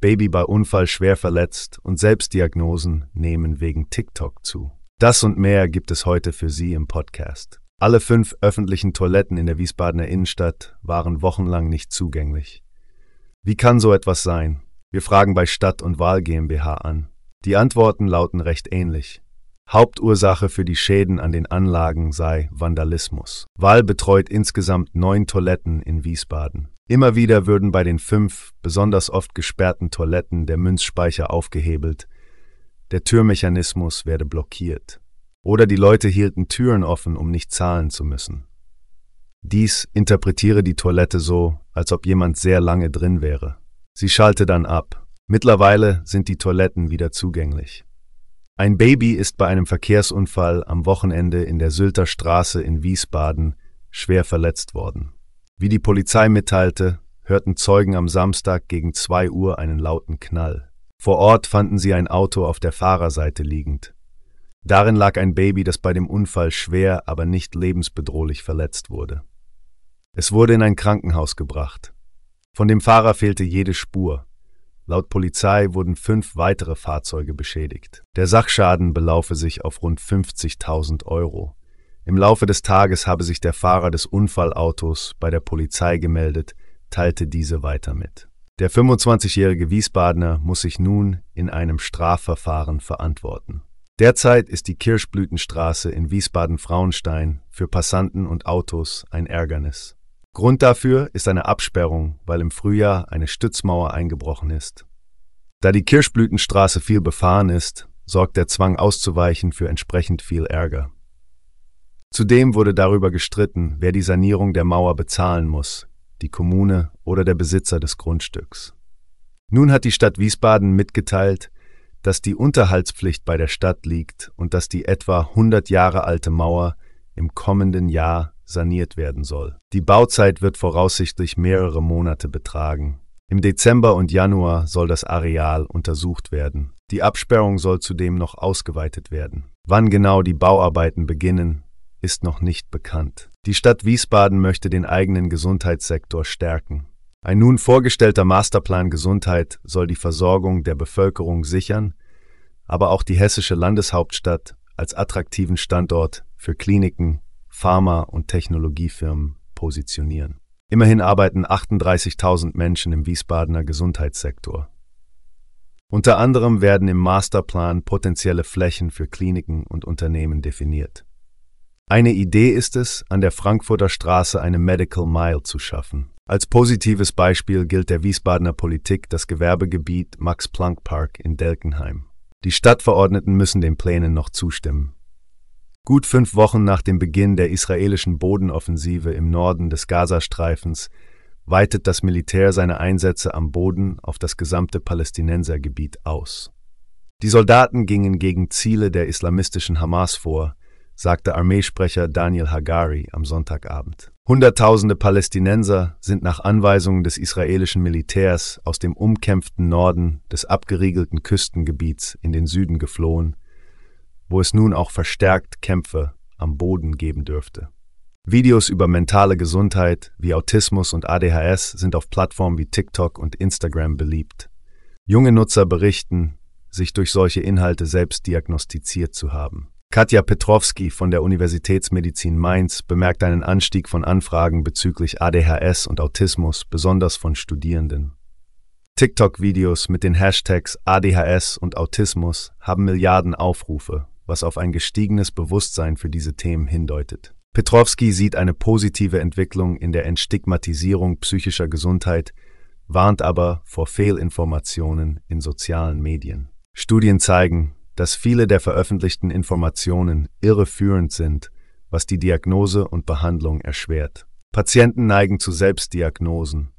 Baby bei Unfall schwer verletzt und Selbstdiagnosen nehmen wegen TikTok zu. Das und mehr gibt es heute für Sie im Podcast. Alle fünf öffentlichen Toiletten in der Wiesbadener Innenstadt waren wochenlang nicht zugänglich. Wie kann so etwas sein? Wir fragen bei Stadt und Wahl GmbH an. Die Antworten lauten recht ähnlich. Hauptursache für die Schäden an den Anlagen sei Vandalismus. Wahl betreut insgesamt neun Toiletten in Wiesbaden. Immer wieder würden bei den fünf besonders oft gesperrten Toiletten der Münzspeicher aufgehebelt, der Türmechanismus werde blockiert. Oder die Leute hielten Türen offen, um nicht zahlen zu müssen. Dies interpretiere die Toilette so, als ob jemand sehr lange drin wäre. Sie schalte dann ab. Mittlerweile sind die Toiletten wieder zugänglich. Ein Baby ist bei einem Verkehrsunfall am Wochenende in der Sylter Straße in Wiesbaden schwer verletzt worden. Wie die Polizei mitteilte, hörten Zeugen am Samstag gegen zwei Uhr einen lauten Knall. Vor Ort fanden sie ein Auto auf der Fahrerseite liegend. Darin lag ein Baby, das bei dem Unfall schwer, aber nicht lebensbedrohlich verletzt wurde. Es wurde in ein Krankenhaus gebracht. Von dem Fahrer fehlte jede Spur. Laut Polizei wurden fünf weitere Fahrzeuge beschädigt. Der Sachschaden belaufe sich auf rund 50.000 Euro. Im Laufe des Tages habe sich der Fahrer des Unfallautos bei der Polizei gemeldet, teilte diese weiter mit. Der 25-jährige Wiesbadener muss sich nun in einem Strafverfahren verantworten. Derzeit ist die Kirschblütenstraße in Wiesbaden-Frauenstein für Passanten und Autos ein Ärgernis. Grund dafür ist eine Absperrung, weil im Frühjahr eine Stützmauer eingebrochen ist. Da die Kirschblütenstraße viel befahren ist, sorgt der Zwang auszuweichen für entsprechend viel Ärger. Zudem wurde darüber gestritten, wer die Sanierung der Mauer bezahlen muss, die Kommune oder der Besitzer des Grundstücks. Nun hat die Stadt Wiesbaden mitgeteilt, dass die Unterhaltspflicht bei der Stadt liegt und dass die etwa 100 Jahre alte Mauer im kommenden Jahr saniert werden soll. Die Bauzeit wird voraussichtlich mehrere Monate betragen. Im Dezember und Januar soll das Areal untersucht werden. Die Absperrung soll zudem noch ausgeweitet werden. Wann genau die Bauarbeiten beginnen, ist noch nicht bekannt. Die Stadt Wiesbaden möchte den eigenen Gesundheitssektor stärken. Ein nun vorgestellter Masterplan Gesundheit soll die Versorgung der Bevölkerung sichern, aber auch die hessische Landeshauptstadt als attraktiven Standort für Kliniken, Pharma- und Technologiefirmen positionieren. Immerhin arbeiten 38.000 Menschen im Wiesbadener Gesundheitssektor. Unter anderem werden im Masterplan potenzielle Flächen für Kliniken und Unternehmen definiert. Eine Idee ist es, an der Frankfurter Straße eine Medical Mile zu schaffen. Als positives Beispiel gilt der Wiesbadener Politik das Gewerbegebiet Max-Planck-Park in Delkenheim. Die Stadtverordneten müssen den Plänen noch zustimmen. Gut fünf Wochen nach dem Beginn der israelischen Bodenoffensive im Norden des Gazastreifens weitet das Militär seine Einsätze am Boden auf das gesamte Palästinensergebiet aus. Die Soldaten gingen gegen Ziele der islamistischen Hamas vor, sagte Armeesprecher Daniel Hagari am Sonntagabend. Hunderttausende Palästinenser sind nach Anweisungen des israelischen Militärs aus dem umkämpften Norden des abgeriegelten Küstengebiets in den Süden geflohen, wo es nun auch verstärkt Kämpfe am Boden geben dürfte. Videos über mentale Gesundheit wie Autismus und ADHS sind auf Plattformen wie TikTok und Instagram beliebt. Junge Nutzer berichten, sich durch solche Inhalte selbst diagnostiziert zu haben. Katja Petrowski von der Universitätsmedizin Mainz bemerkt einen Anstieg von Anfragen bezüglich ADHS und Autismus, besonders von Studierenden. TikTok-Videos mit den Hashtags ADHS und Autismus haben Milliarden Aufrufe, was auf ein gestiegenes Bewusstsein für diese Themen hindeutet. Petrowski sieht eine positive Entwicklung in der Entstigmatisierung psychischer Gesundheit, warnt aber vor Fehlinformationen in sozialen Medien. Studien zeigen, dass viele der veröffentlichten Informationen irreführend sind, was die Diagnose und Behandlung erschwert. Patienten neigen zu Selbstdiagnosen,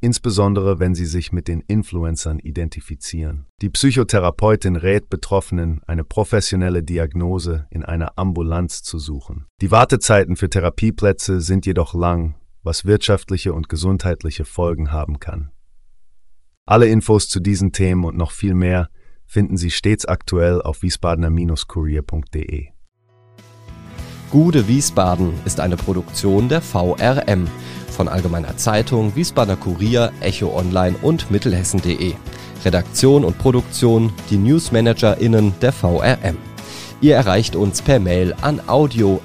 insbesondere wenn sie sich mit den Influencern identifizieren. Die Psychotherapeutin rät Betroffenen, eine professionelle Diagnose in einer Ambulanz zu suchen. Die Wartezeiten für Therapieplätze sind jedoch lang, was wirtschaftliche und gesundheitliche Folgen haben kann. Alle Infos zu diesen Themen und noch viel mehr finden Sie stets aktuell auf wiesbadener-kurier.de. Gude Wiesbaden ist eine Produktion der VRM von Allgemeiner Zeitung, Wiesbadener Kurier, Echo Online und Mittelhessen.de. Redaktion und Produktion die NewsmanagerInnen der VRM. Ihr erreicht uns per Mail an audio.vrm.de.